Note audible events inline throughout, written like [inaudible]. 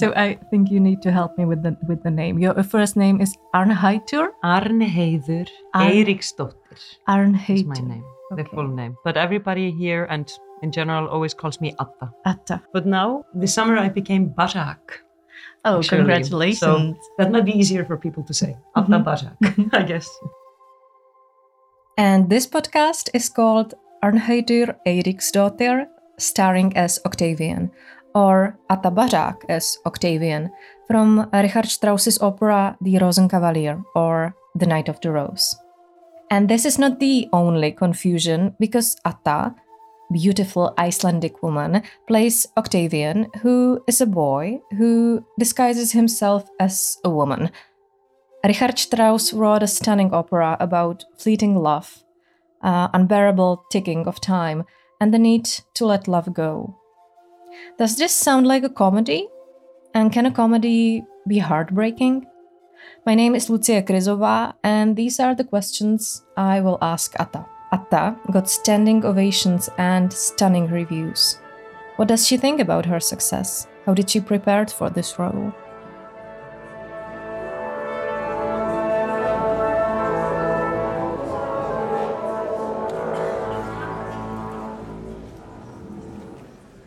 So I think you need to help me with the with the name. Your first name is Arnheitur. Arnheiður Arn- Eiríksdóttir is Arnheiður. my name, the full name. But everybody here and in general always calls me Adda. Adda. But now, this summer, I became Barak. Oh, actually. congratulations. So that might be easier for people to say. Adda Mhm. Barak, [laughs] I guess. And this podcast is called Arnheiður Eiríksdóttir, starring as Octavian, or Adda Barak as Octavian, from Richard Strauss's opera Die Rosenkavalier, or The Knight of the Rose. And this is not the only confusion, because Adda, beautiful Icelandic woman, plays Octavian, who is a boy who disguises himself as a woman. Richard Strauss wrote a stunning opera about fleeting love, uh, unbearable ticking of time, and the need to let love go. Does this sound like a comedy? And can a comedy be heartbreaking? My name is Lucie Kryzová, and these are the questions I will ask Adda. Adda got standing ovations and stunning reviews. What does she think about her success? How did she prepare for this role?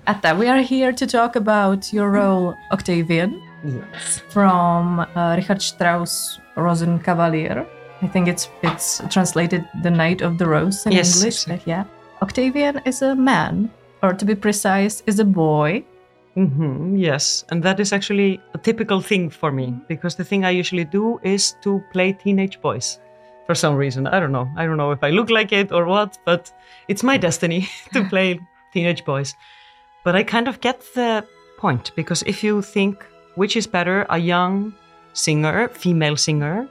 Adda, we are here to talk about your role, Octavian, Yes. from uh, Richard Strauss Rosenkavalier. I think it's it's translated "The Knight of the Rose" in Yes, English. exactly. Yeah, Octavian is a man, or to be precise, is a boy. hmm yes, and that is actually a typical thing for me because the thing I usually do is to play teenage boys. For some reason, I don't know. I don't know if I look like it or what, but it's my [laughs] destiny [laughs] to play teenage boys. But I kind of get the point because if you think which is better, a young singer, female singer,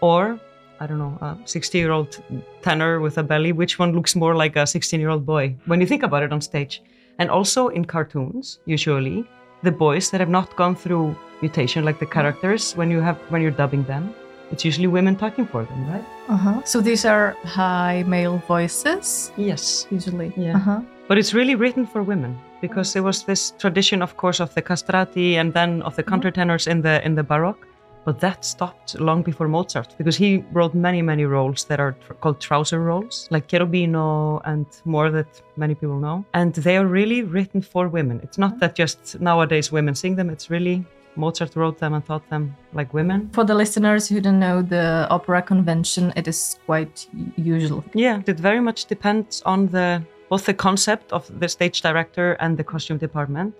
or I don't know, a 60 year old tenor with a belly, which one looks more like a 16 year old boy when you think about it on stage? And also in cartoons, usually, the boys that have not gone through mutation, like the characters, when you have when you're dubbing them, it's usually women talking for them, right? Uh-huh. So these are high male voices, Yes. usually. Yeah. Uh-huh. But it's really written for women because there was this tradition, of course, of the castrati and then of the mm-hmm. countertenors in the in the Baroque. But that stopped long before Mozart because he wrote many, many roles that are tr- called trouser roles, like Cherubino and more that many people know. And they are really written for women. It's not mm-hmm. that just nowadays women sing them, it's really Mozart wrote them and taught them like women. For the listeners who don't know the opera convention, it is quite usual. Yeah, it very much depends on the both the concept of the stage director and the costume department,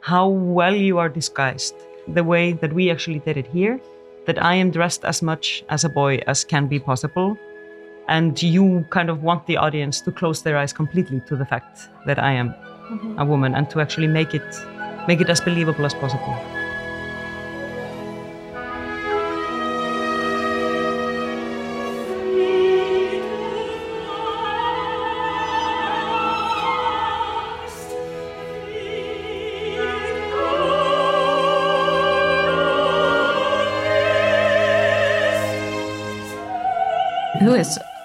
how well you are disguised. The way that we actually did it here, that I am dressed as much as a boy as can be possible, and you kind of want the audience to close their eyes completely to the fact that I am mm-hmm. a woman and to actually make it make it as believable as possible.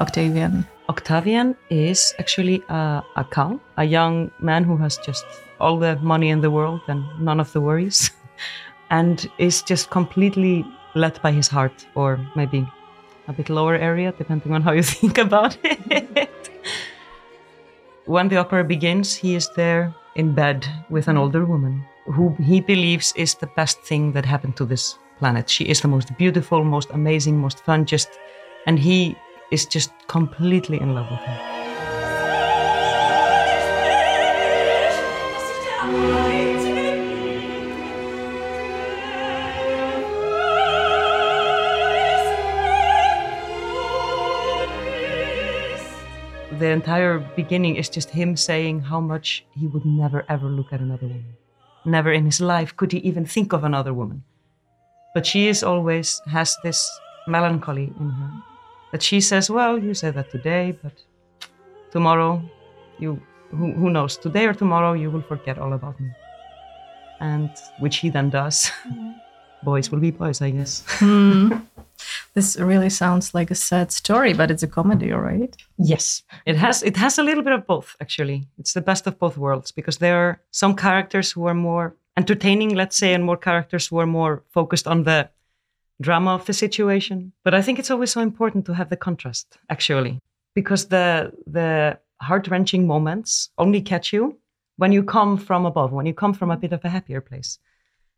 Octavian? Octavian is actually a, a cow, a young man who has just all the money in the world and none of the worries, [laughs] and is just completely led by his heart, or maybe a bit lower area, depending on how you [laughs] think about it. when the opera begins, he is there in bed with an older woman who he believes is the best thing that happened to this planet. She is the most beautiful, most amazing, most fun, just, and he is just completely in love with her. The entire beginning is just him saying how much he would never ever look at another woman. Never in his life could he even think of another woman. But she is always has this melancholy in her that she says, Well, you say that today, but tomorrow, you who, who knows, today or tomorrow, you will forget all about me. And which he then does. [laughs] boys will be boys, I guess. [laughs] Hmm. This really sounds like a sad story, but it's a comedy, right? Yes, it has it has a little bit of both actually. It's the best of both worlds because there are some characters who are more entertaining, let's say, and more characters who are more focused on the drama of the situation. But I think it's always so important to have the contrast, actually, because the the heart wrenching moments only catch you when you come from above, when you come from a bit of a happier place,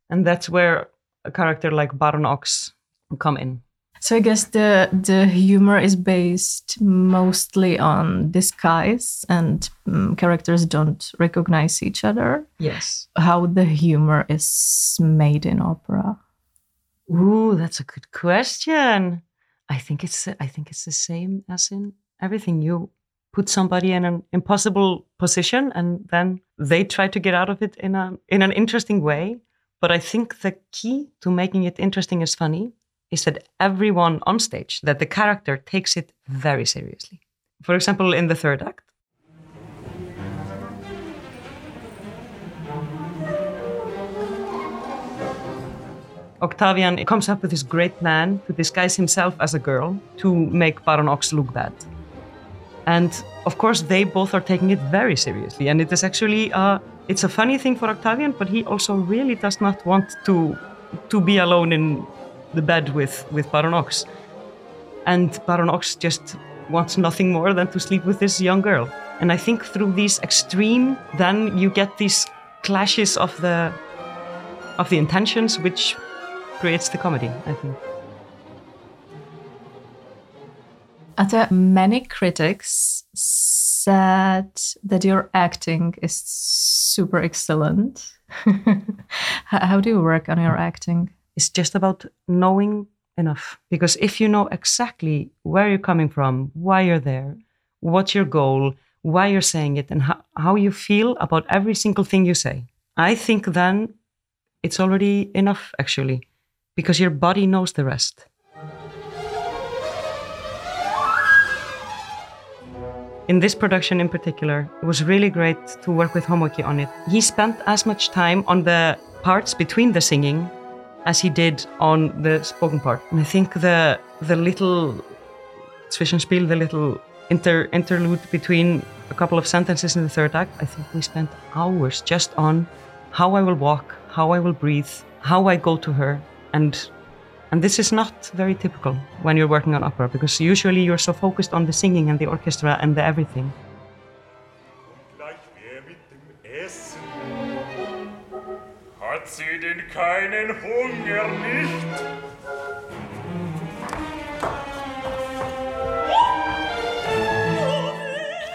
and that's where a character like Baron Ochs come in. So I guess the the humor is based mostly on disguise and um, characters don't recognize each other. Yes. How the humor is made in opera. Ooh, that's a good question. I think it's I think it's the same as in everything. You put somebody in an impossible position and then they try to get out of it in a in an interesting way. But I think the key to making it interesting is funny is that everyone on stage, that the character takes it very seriously. For example, in the third act, Octavian comes up with this great plan to disguise himself as a girl to make Baron Ochs look bad. And of course, they both are taking it very seriously. And it is actually uh, it's a funny thing for Octavian, but he also really does not want to to be alone in the bed with, with Baron Ochs. And Baron Ochs just wants nothing more than to sleep with this young girl. And I think through these extreme, then you get these clashes of the of the intentions, which creates the comedy. I think. Adda, many critics said that your acting is super excellent. [laughs] How do you work on your acting? It's just about knowing enough. Because if you know exactly where you're coming from, why you're there, what's your goal, why you're saying it, and how, how you feel about every single thing you say, I think then it's already enough, actually, because your body knows the rest. In this production in particular, it was really great to work with Homoki on it. He spent as much time on the parts between the singing as he did on the spoken part. And I think the the little Zwischenspiel, the little inter, interlude between a couple of sentences in the third act, I think we spent hours just on how I will walk, how I will breathe, how I go to her, and and this is not very typical when you're working on opera because usually you're so focused on the singing and the orchestra and the everything. Hat sie denn keinen Hunger nicht?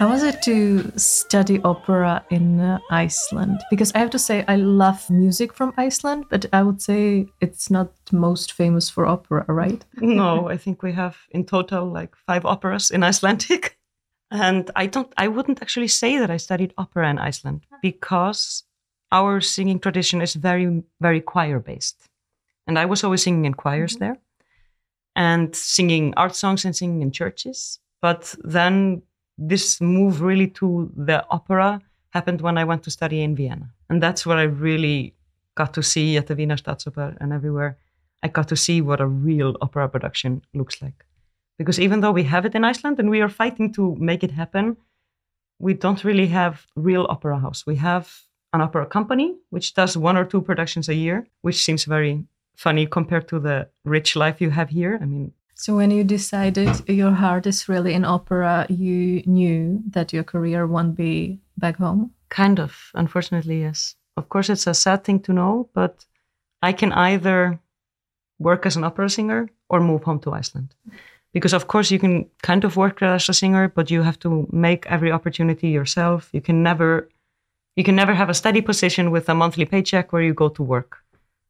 How was it to study opera in uh, Iceland? Because I have to say, I love music from Iceland, but I would say it's not most famous for opera, right? [laughs] no, I think we have in total like five operas in Icelandic. [laughs] And I don't, I wouldn't actually say that I studied opera in Iceland because our singing tradition is very, very choir based. And I was always singing in choirs mm-hmm. there and singing art songs and singing in churches. But then this move really to the opera happened when I went to study in Vienna. And that's where I really got to see at the Wiener Staatsoper and everywhere. I got to see what a real opera production looks like. Because even though we have it in Iceland and we are fighting to make it happen, we don't really have real opera house. We have an opera company, which does one or two productions a year, which seems very funny compared to the rich life you have here. I mean, so when you decided your heart is really in opera, you knew that your career won't be back home? Kind of, unfortunately, yes. Of course, it's a sad thing to know, but I can either work as an opera singer or move home to Iceland. Because, of course, you can kind of work as a singer, but you have to make every opportunity yourself. You can never you can never have a steady position with a monthly paycheck where you go to work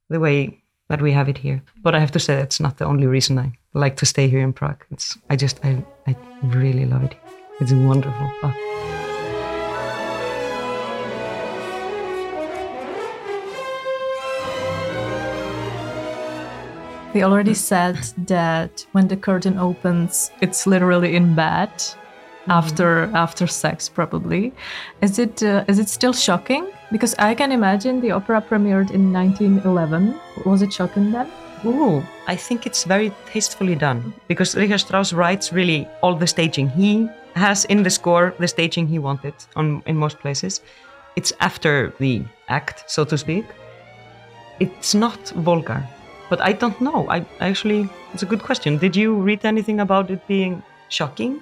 the way that we have it here. But I have to say that's not the only reason I like to stay here in Prague. It's I just I I really love it. It's wonderful. Oh. We already said that when the curtain opens, it's literally in bed after after sex probably is it uh, is it still shocking because i can imagine the opera premiered in 1911 was it shocking then Ooh, I think it's very tastefully done because Richard Strauss writes really all the staging. He has in the score the staging he wanted on in most places. It's after the act, so to speak. it's not vulgar. But I don't know. I actually, it's a good question. Did you read anything about it being shocking?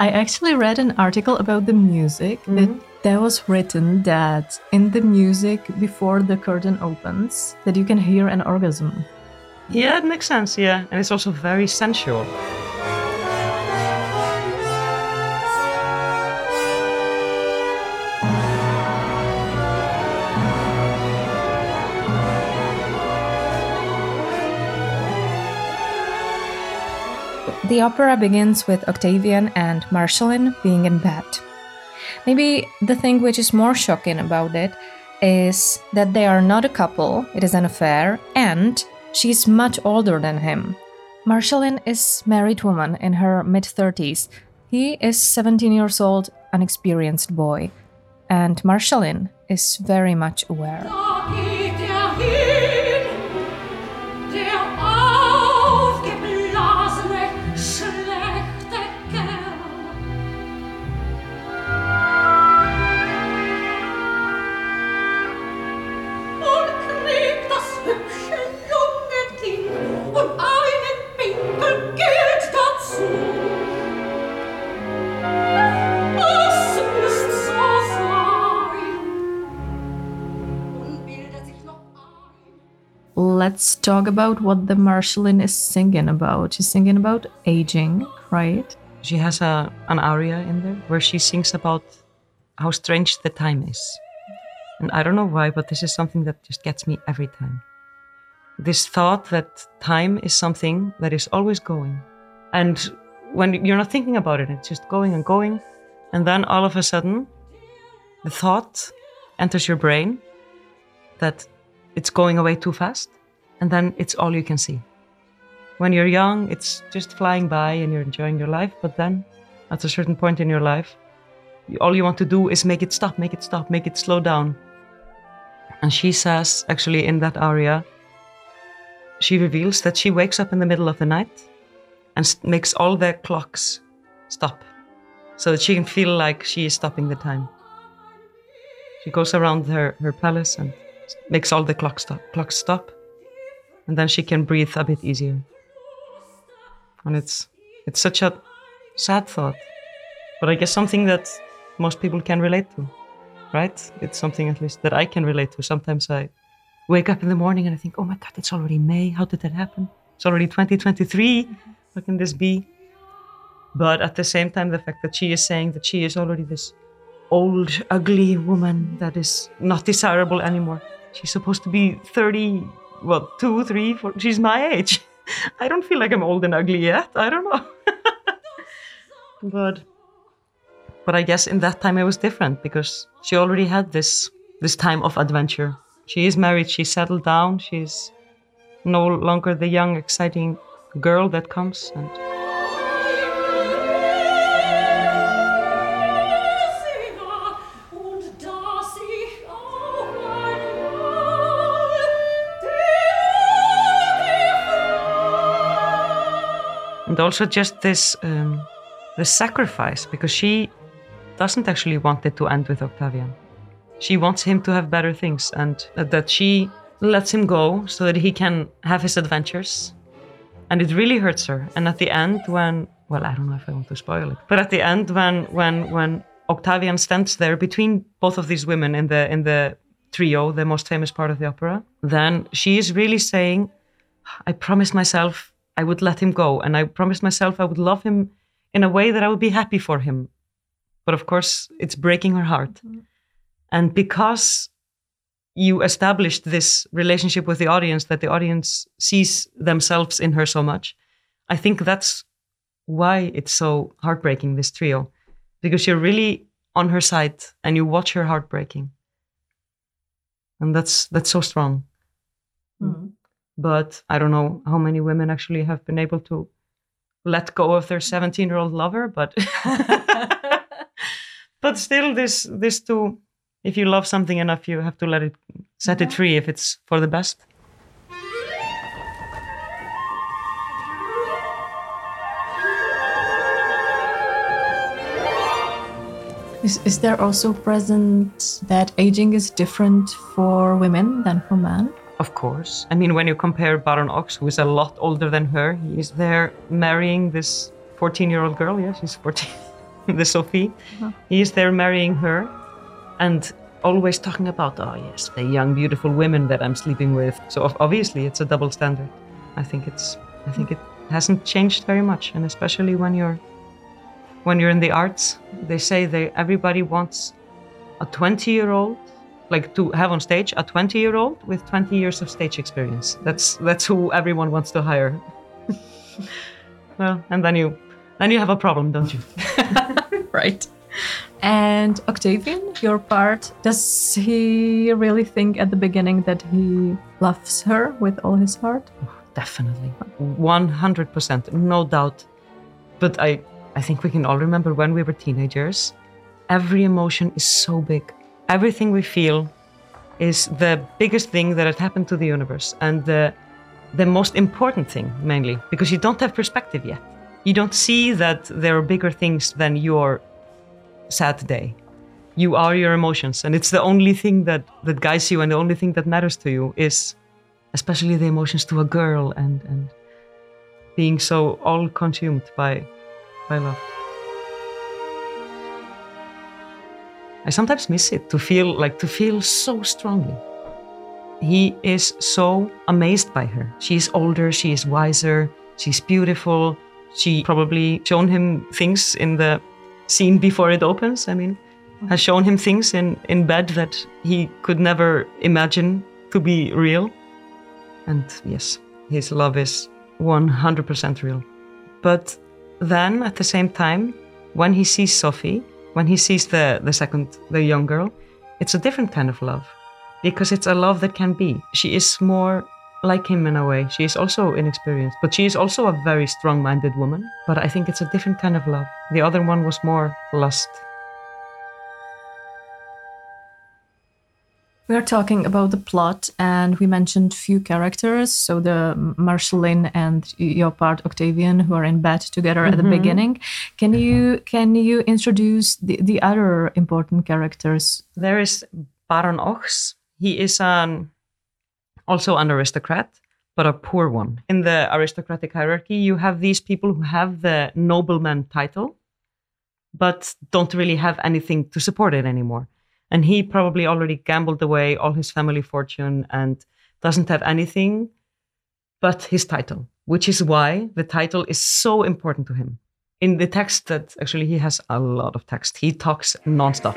I actually read an article about the music Mm-hmm. that there was written that in the music before the curtain opens that you can hear an orgasm. Yeah, it makes sense. Yeah, and it's also very sensual. The opera begins with Octavian and Marschallin being in bed. Maybe the thing which is more shocking about it is that they are not a couple, it is an affair, and she's much older than him. Marschallin is married woman in her mid 30s. He is 17 years old, unexperienced boy, and Marschallin is very much aware. Let's talk about what the Marschallin is singing about. She's singing about aging, right? She has a an aria in there where she sings about how strange the time is. And I don't know why, but this is something that just gets me every time. This thought that time is something that is always going. And when you're not thinking about it, it's just going and going. And then all of a sudden, the thought enters your brain that it's going away too fast. And then it's all you can see when you're young, it's just flying by and you're enjoying your life. But then, at a certain point in your life, all you want to do is make it stop, make it stop, make it slow down. And she says, actually, in that aria, she reveals that she wakes up in the middle of the night and makes all their clocks stop so that she can feel like she is stopping the time. She goes around her, her palace and makes all the clock stop, clocks stop, and then she can breathe a bit easier. And it's it's such a sad thought but i guess something that most people can relate to right? It's something at least that i can relate to. Sometimes i wake up in the morning and i think oh my god it's already may. How did that happen? It's already 2023 how can this be? But at the same time the fact that she is saying that she is already this old ugly woman that is not desirable anymore. She's supposed to be 30 well two three four she's my age [laughs] I don't feel like I'm old and ugly yet. I don't know. [laughs] but but I guess in that time it was different because she already had this this time of adventure. She is married, she's settled down, she's no longer the young, exciting girl that comes and also just this um, the sacrifice because she doesn't actually want it to end with Octavian. She wants him to have better things and that she lets him go so that he can have his adventures. And it really hurts her. And at the end, when well, I don't know if I want to spoil it, but at the end, when when when Octavian stands there between both of these women in the in the trio, the most famous part of the opera, then she is really saying, I promised myself I would let him go, and I promised myself I would love him in a way that I would be happy for him. But of course, it's breaking her heart. Mm-hmm. And because you established this relationship with the audience, that the audience sees themselves in her so much, I think that's why it's so heartbreaking, this trio, because you're really on her side and you watch her heartbreaking. And that's that's so strong. But I don't know how many women actually have been able to let go of their 17 year old lover, but [laughs] but still this this too if you love something enough you have to let it set it free if it's for the best. Is, is there also present that aging is different for women than for men? Of course. I mean, when you compare Baron Ochs, who is a lot older than her, he is there marrying this 14 year old girl. Yeah, she's 14. the Sophie. Uh-huh. He is there marrying her and always talking about, oh, yes, the young, beautiful women that I'm sleeping with. So obviously, it's a double standard. I think it's, I think it hasn't changed very much. And especially when you're, when you're in the arts, they say they, everybody wants a 20 year old like to have on stage a 20 year old with 20 years of stage experience. That's that's who everyone wants to hire. [laughs] Well and then you then you have a problem don't you? [laughs] Right. And Octavian, your part, does he really think at the beginning that he loves her with all his heart? Oh, definitely. 100% no doubt. But i i think we can all remember when we were teenagers every emotion is so big everything we feel is the biggest thing that had happened to the universe and the the most important thing mainly because you don't have perspective yet. You don't see that there are bigger things than your sad day. You are your emotions and it's the only thing that that guides you and the only thing that matters to you is especially the emotions to a girl and and being so all consumed by by love i sometimes miss it to feel like to feel so strongly. He is so amazed by her. She is older she is wiser she's beautiful. She probably shown him things in the scene before it opens i mean has shown him things in in bed that he could never imagine to be real. And yes, his love is 100% real. But then at the same time, when he sees Sophie, when he sees the, the second, the young girl, it's a different kind of love. Because it's a love that can be. She is more like him in a way. She is also inexperienced, but she is also a very strong minded woman. But I think it's a different kind of love. The other one was more lust. We are talking about the plot, and we mentioned few characters. So the Marschallin and your part Octavian, who are in bed together at the mm-hmm. beginning. Can uh-huh. you can you introduce the, the other important characters? There is Baron Ochs. He is an also an aristocrat, but a poor one. In the aristocratic hierarchy, you have these people who have the nobleman title, but don't really have anything to support it anymore. And he probably already gambled away all his family fortune and doesn't have anything but his title, which is why the title is so important to him. In the text that actually he has a lot of text, he talks nonstop.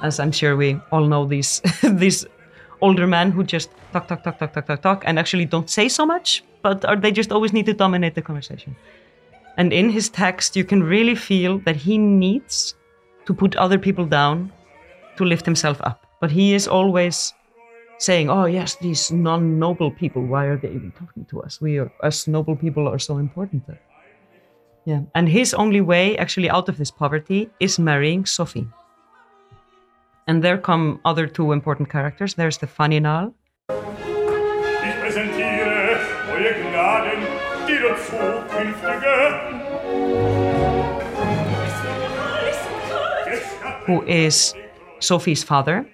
As I'm sure we all know these [laughs] these older men who just talk, talk, talk, talk, talk, talk, talk, and actually don't say so much, but are, they just always need to dominate the conversation. And in his text, you can really feel that he needs to put other people down to lift himself up. But he is always saying, "Oh yes, these non-noble people. Why are they even talking to us? We are, us noble people are so important." Yeah, and his only way actually out of this poverty is marrying Sophie. And there come other two important characters. There's the Faninal, Ich präsentiere neue Gnaden, die zukünftige who is Sophie's father,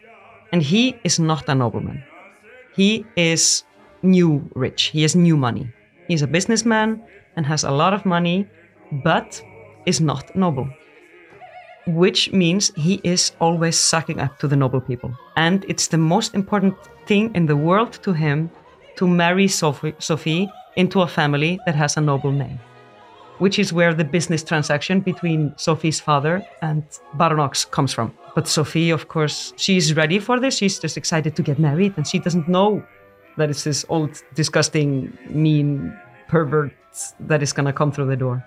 and he is not a nobleman. He is new rich. He has new money. He's a businessman and has a lot of money, but is not noble. Which means he is always sucking up to the noble people. And it's the most important thing in the world to him to marry Sophie, Sophie into a family that has a noble name. Which is where the business transaction between Sophie's father and Baron Ochs comes from. But Sophie, of course, she's ready for this. She's just excited to get married, and she doesn't know that it's this old, disgusting, mean pervert that is gonna come through the door.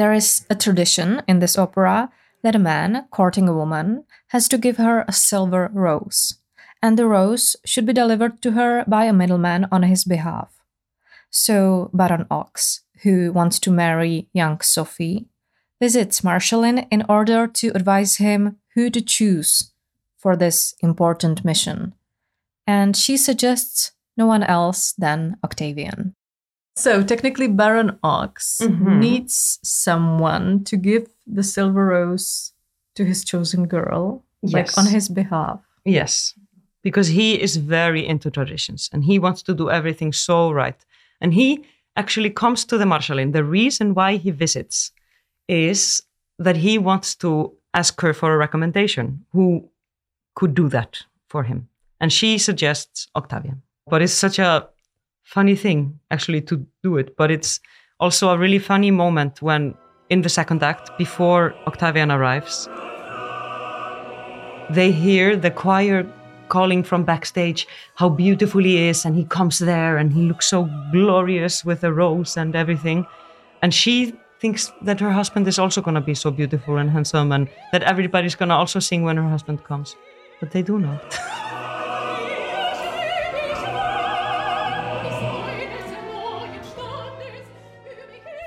There is a tradition in this opera that a man courting a woman has to give her a silver rose, and the rose should be delivered to her by a middleman on his behalf. So Baron Ochs, who wants to marry young Sophie, visits Marschallin in order to advise him who to choose for this important mission. And she suggests no one else than Octavian. So technically, Baron Ochs Mhm. needs someone to give the silver rose to his chosen girl, like on his behalf. Yes, because he is very into traditions and he wants to do everything so right. And he actually comes to the Marschallin. The reason why he visits is that he wants to ask her for a recommendation who could do that for him. And she suggests Octavian. But it's such a funny thing actually to do it. But it's also a really funny moment when in the second act, before Octavian arrives, they hear the choir calling from backstage how beautiful he is and he comes there and he looks so glorious with a rose and everything and she thinks that her husband is also going to be so beautiful and handsome and that everybody's going to also sing when her husband comes but they do not [laughs]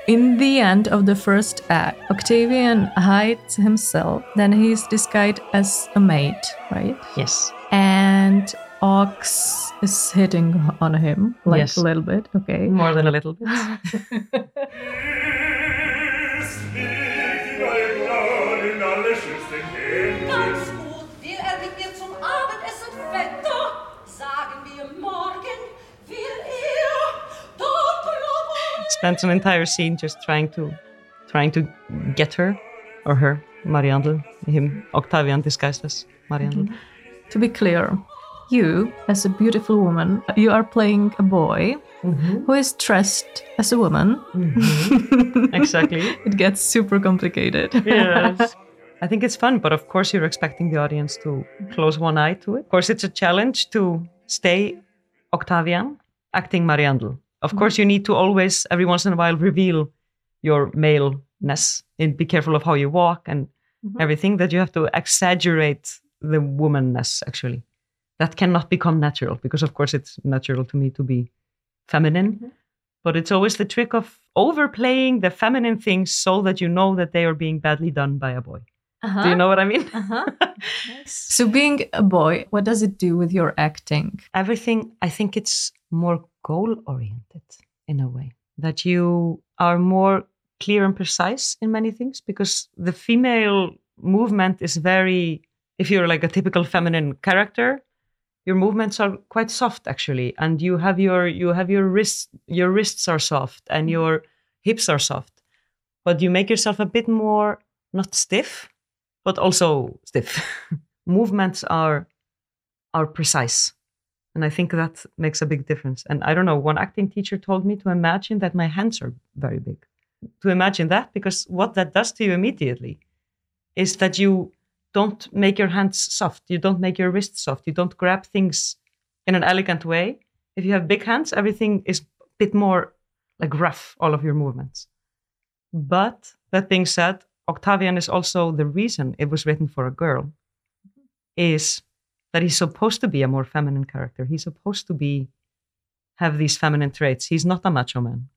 In the end of the first act, Octavian hides himself, then he's disguised as a maid, right? yes And Ochs is hitting on him, like Yes. a little bit, okay. more than a little bit [laughs] spends an entire scene just trying to trying to get her or her mariandel him octavian disguised as mariandel mm-hmm. To be clear, you, as a beautiful woman, you are playing a boy mm-hmm. who is dressed as a woman. Mm-hmm. [laughs] exactly It gets super complicated. yes. [laughs] I think it's fun, but of course you're expecting the audience to close one eye to it. Of course, it's a challenge to stay Octavian acting Mariandel. Of mm-hmm. course, you need to always, every once in a while, reveal your maleness and be careful of how you walk and mm-hmm. everything. That you have to exaggerate the womanness. Actually, that cannot become natural because, of course, it's natural to me to be feminine. Mm-hmm. But it's always the trick of overplaying the feminine things so that you know that they are being badly done by a boy. Uh-huh. Do you know what I mean? Uh-huh. [laughs] So, being a boy, what does it do with your acting? Everything, I think it's more goal oriented in a way, that you are more clear and precise in many things because the female movement is very, if you're like a typical feminine character, your movements are quite soft actually and you have your you have your wrists your wrists are soft and mm-hmm. your hips are soft but you make yourself a bit more not stiff but also stiff. [laughs] Movements are are precise and i think that makes a big difference. And i don't know one acting teacher told me to imagine that my hands are very big. To imagine that because what that does to you immediately is that you don't make your hands soft. You don't make your wrists soft. You don't grab things in an elegant way. If you have big hands everything is a bit more like rough all of your movements. But that being said octavian is also the reason it was written for a girl is that he's supposed to be a more feminine character. He's supposed to be have these feminine traits. He's not a macho man.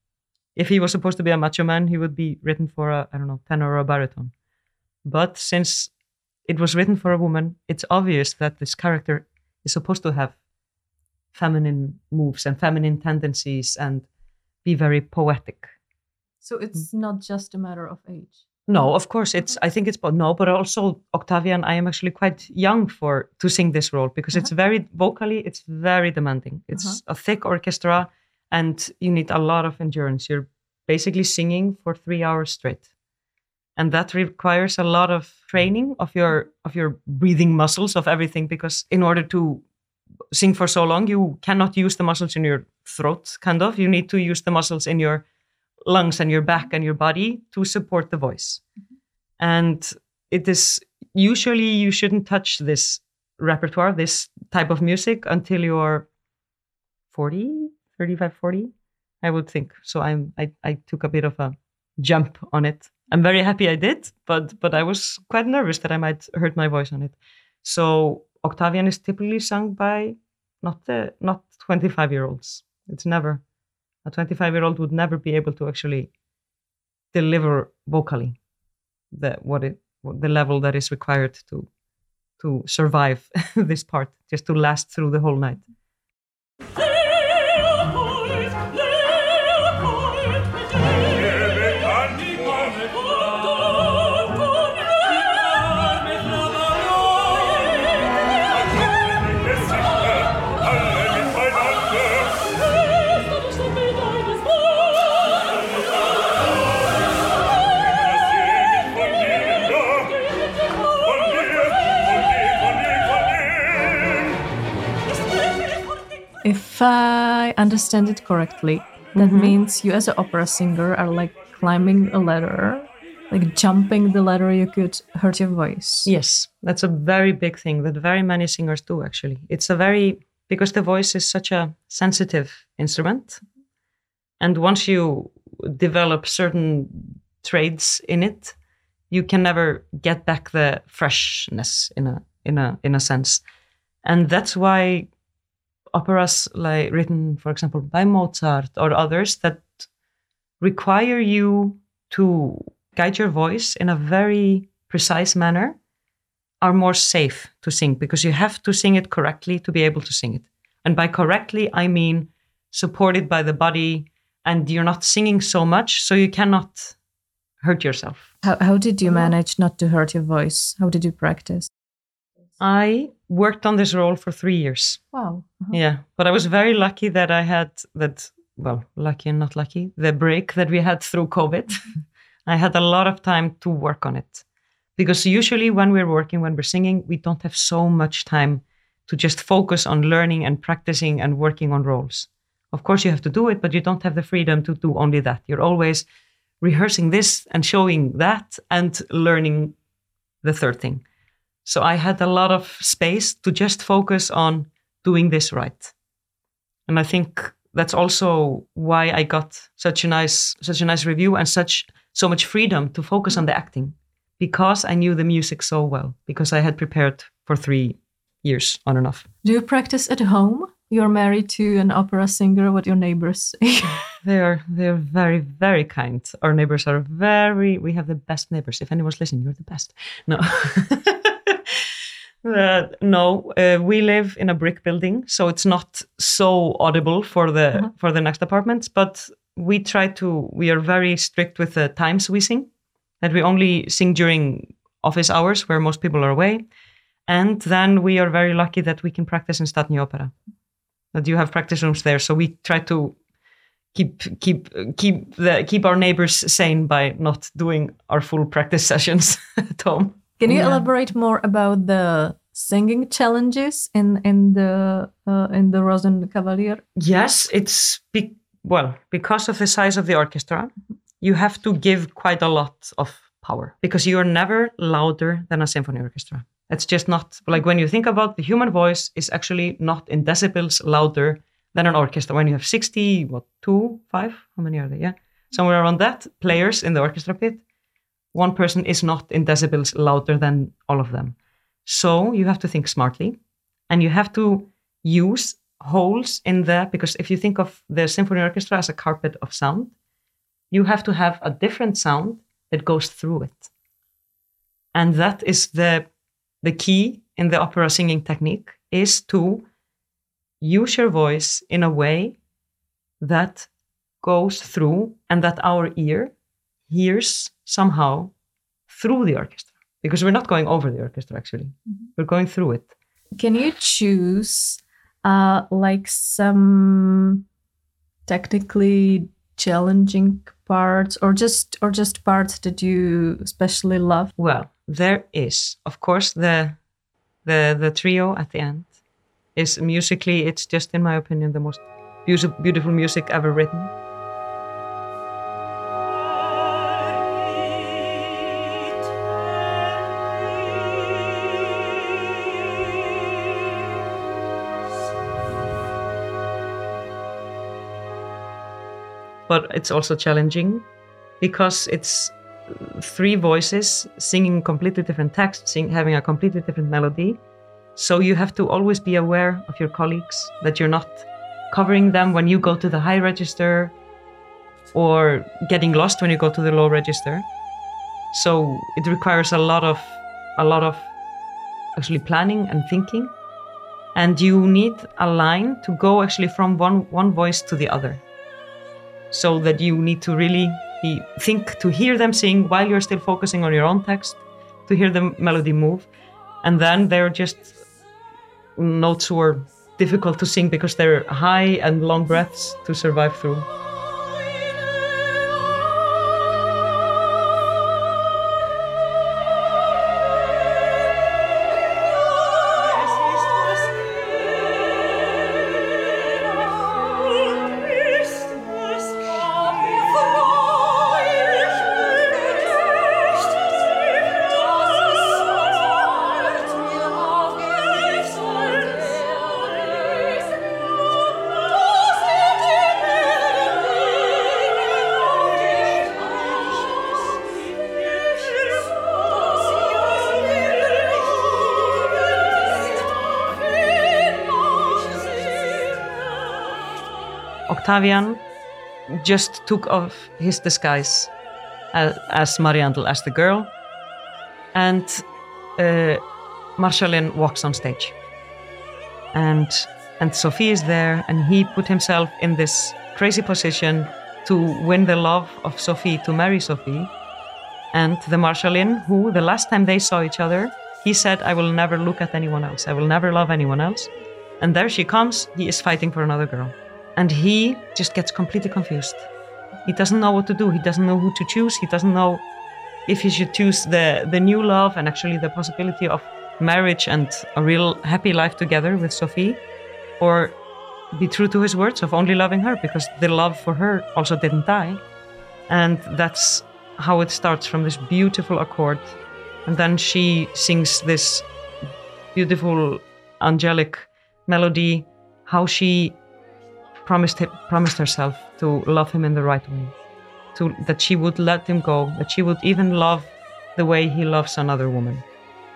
If he was supposed to be a macho man he would be written for a i don't know tenor or a baritone. But since it was written for a woman, it's obvious that this character is supposed to have feminine moves and feminine tendencies and be very poetic. So, it's mm. not just a matter of age. No, of course it's I think it's but no, but also Octavian, I am actually quite young for to sing this role because it's uh-huh. very vocally, it's very demanding. It's uh-huh. a thick orchestra and you need a lot of endurance. You're basically singing for three hours straight. And that requires a lot of training of your of your breathing muscles of everything because in order to sing for so long you cannot use the muscles in your throat kind of you need to use the muscles in your lungs and your back and your body to support the voice. Mm-hmm. And it is usually you shouldn't touch this repertoire this type of music until you're 40 35 40 i would think. So i'm i, I took a bit of a jump on it. I'm very happy i did but but i was quite nervous that i might hurt my voice on it. So octavian is typically sung by not the not 25 year olds it's never a 25 year old would never be able to actually deliver vocally the what it what the level that is required to to survive [laughs] this part, just to last through the whole night. Understand it correctly, that Mm-hmm. means you as an opera singer are like climbing a ladder, like jumping the ladder you could hurt your voice. Yes, that's a very big thing that very many singers do actually. It's a very because the voice is such a sensitive instrument. And once you develop certain traits in it, you can never get back the freshness in a in a in a sense. And that's why operas like written, for example, by Mozart or others that require you to guide your voice in a very precise manner are more safe to sing because you have to sing it correctly to be able to sing it. And by correctly, I mean supported by the body, and you're not singing so much, so you cannot hurt yourself. How, how did you manage not to hurt your voice? How did you practice? I worked on this role for three years. Wow. Uh-huh. Yeah, but I was very lucky that I had that. Well, lucky and not lucky. The break that we had through COVID, mm-hmm. [laughs] I had a lot of time to work on it. Because usually, when we're working, when we're singing, we don't have so much time to just focus on learning and practicing and working on roles. Of course, you have to do it, but you don't have the freedom to do only that. You're always rehearsing this and showing that and learning the third thing. So I had a lot of space to just focus on doing this right. And I think that's also why I got such a nice such a nice review and such so much freedom to focus on the acting because I knew the music so well because I had prepared for 3 years on and off. Do you practice at home? You're married to an opera singer. What your neighbors say? [laughs] They are they are very very kind. Our neighbors are very. We have the best neighbors. If anyone's listening, you're the best. No, [laughs] Uh, no. Uh, we live in a brick building, so it's not so audible for the for the next apartments. But we try to. We are very strict with the times we sing. That we only sing during office hours, where most people are away. And then we are very lucky that we can practice in Státní Opera. That you have practice rooms there, so we try to keep keep keep the keep our neighbors sane by not doing our full practice [laughs] sessions at home. Can you elaborate more about the singing challenges in in the uh, in the Rosenkavalier? Yes, it's be- well because of the size of the orchestra, you have to give quite a lot of power because you are never louder than a symphony orchestra. It's just not like when you think about the human voice is actually not in decibels louder than an orchestra. When you have 60, what, two, five? How many are they? Yeah. Somewhere around that, players in the orchestra pit, one person is not in decibels louder than all of them. So you have to think smartly and you have to use holes in there because if you think of the symphony orchestra as a carpet of sound, you have to have a different sound that goes through it. And that is the the key in the opera singing technique is to use your voice in a way that goes through and that our ear hears somehow through the orchestra because we're not going over the orchestra actually. We're going through it. Can you choose uh, like some technically challenging parts or just or just parts that you especially love? well there is of course the the the trio at the end is musically it's just in my opinion the most beautiful beautiful music ever written but it's also challenging because it's three voices singing completely different texts, having a completely different melody. So you have to always be aware of your colleagues that you're not covering them when you go to the high register or getting lost when you go to the low register. So it requires a lot of a lot of actually planning and thinking. And you need a line to go actually from one one voice to the other. So that you need to really think to hear them sing while you're still focusing on your own text, to hear the melody move. And then they're just notes were difficult to sing because they're high and long breaths to survive through. Octavian just took off his disguise as, as Mariandel, as the girl, and uh, walks on stage. And and Sophie is there, and he put himself in this crazy position to win the love of Sophie, to marry Sophie. And the Marschallin, who the last time they saw each other, he said, I will never look at anyone else. I will never love anyone else. And there she comes, he is fighting for another girl. And he just gets completely confused. He doesn't know what to do. He doesn't know who to choose. He doesn't know if he should choose the, the new love and actually the possibility of marriage and a real happy life together with Sophie, or be true to his words of only loving her because the love for her also didn't die. And that's how it starts from this beautiful accord. And then she sings this beautiful angelic melody, how she promised him, promised herself to love him in the right way, to that she would let him go, that she would even love the way he loves another woman.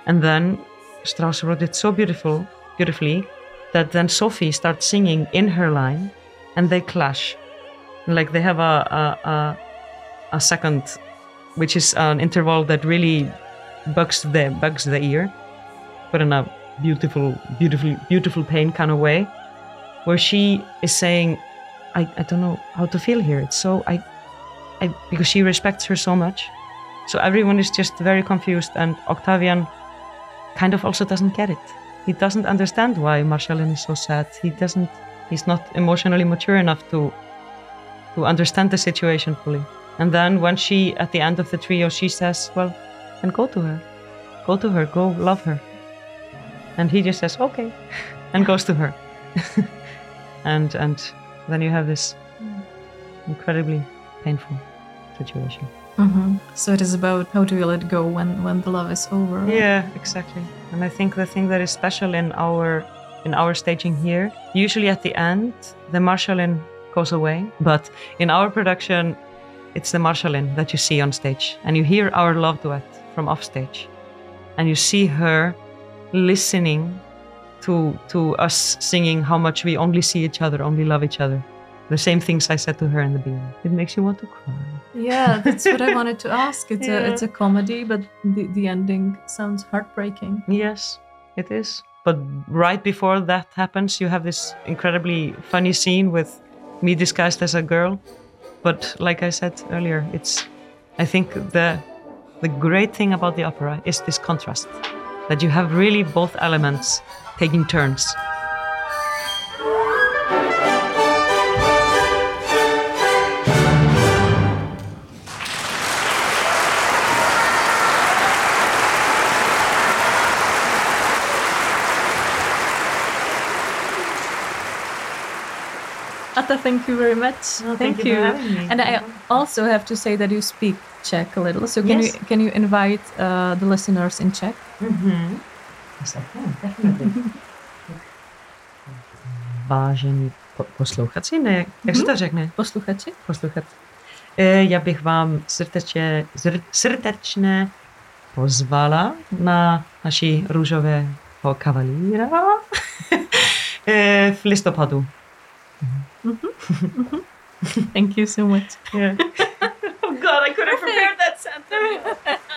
And then Strauss wrote it so beautiful, beautifully, that then Sophie starts singing in her line, and they clash, like they have a a, a, a second, which is an interval that really bugs the bugs the ear, but in a beautiful, beautiful, beautiful pain kind of way where she is saying, I, I don't know how to feel here. It's so I, I because she respects her so much. So everyone is just very confused and Octavian kind of also doesn't get it. He doesn't understand why Marschallin is so sad. He doesn't he's not emotionally mature enough to to understand the situation fully. And then when she at the end of the trio she says, Well, then go to her. Go to her, go love her. And he just says, Okay [laughs] and goes to her. [laughs] and and then you have this incredibly painful situation. Mm-hmm. So it is about how do you let go when when the love is over. Yeah, exactly. And I think the thing that is special in our in our staging here, usually at the end, the Marschallin goes away, but in our production, it's the Marschallin that you see on stage, and you hear our love duet from off stage, and you see her listening to to us singing how much we only see each other, only love each other. The same things I said to her in the beginning. It makes you want to cry. Yeah, that's what I [laughs] wanted to ask. It's Yeah. a it's a comedy, but the, the ending sounds heartbreaking. Yes, it is. But right before that happens, you have this incredibly funny scene with me disguised as a girl. But like I said earlier, it's I think the the great thing about the opera is this contrast. That you have really both elements taking turns. Adda, thank you very much. Oh, thank you for having me. And I also have to say that you speak Czech a little. So can Yes. you can you invite uh, the listeners in Czech? Yes, I can, definitely. [laughs] Vážení po- posluchači, ne, jak, jak se to řekne? Posluchači? Posluchači. Eh, Já bych vám srdečně, zr- srdečně pozvala na naší růžového kavalíra [laughs] eh, v listopadu. Thank you so much. [laughs] God, I could have prepared that sentence. [laughs]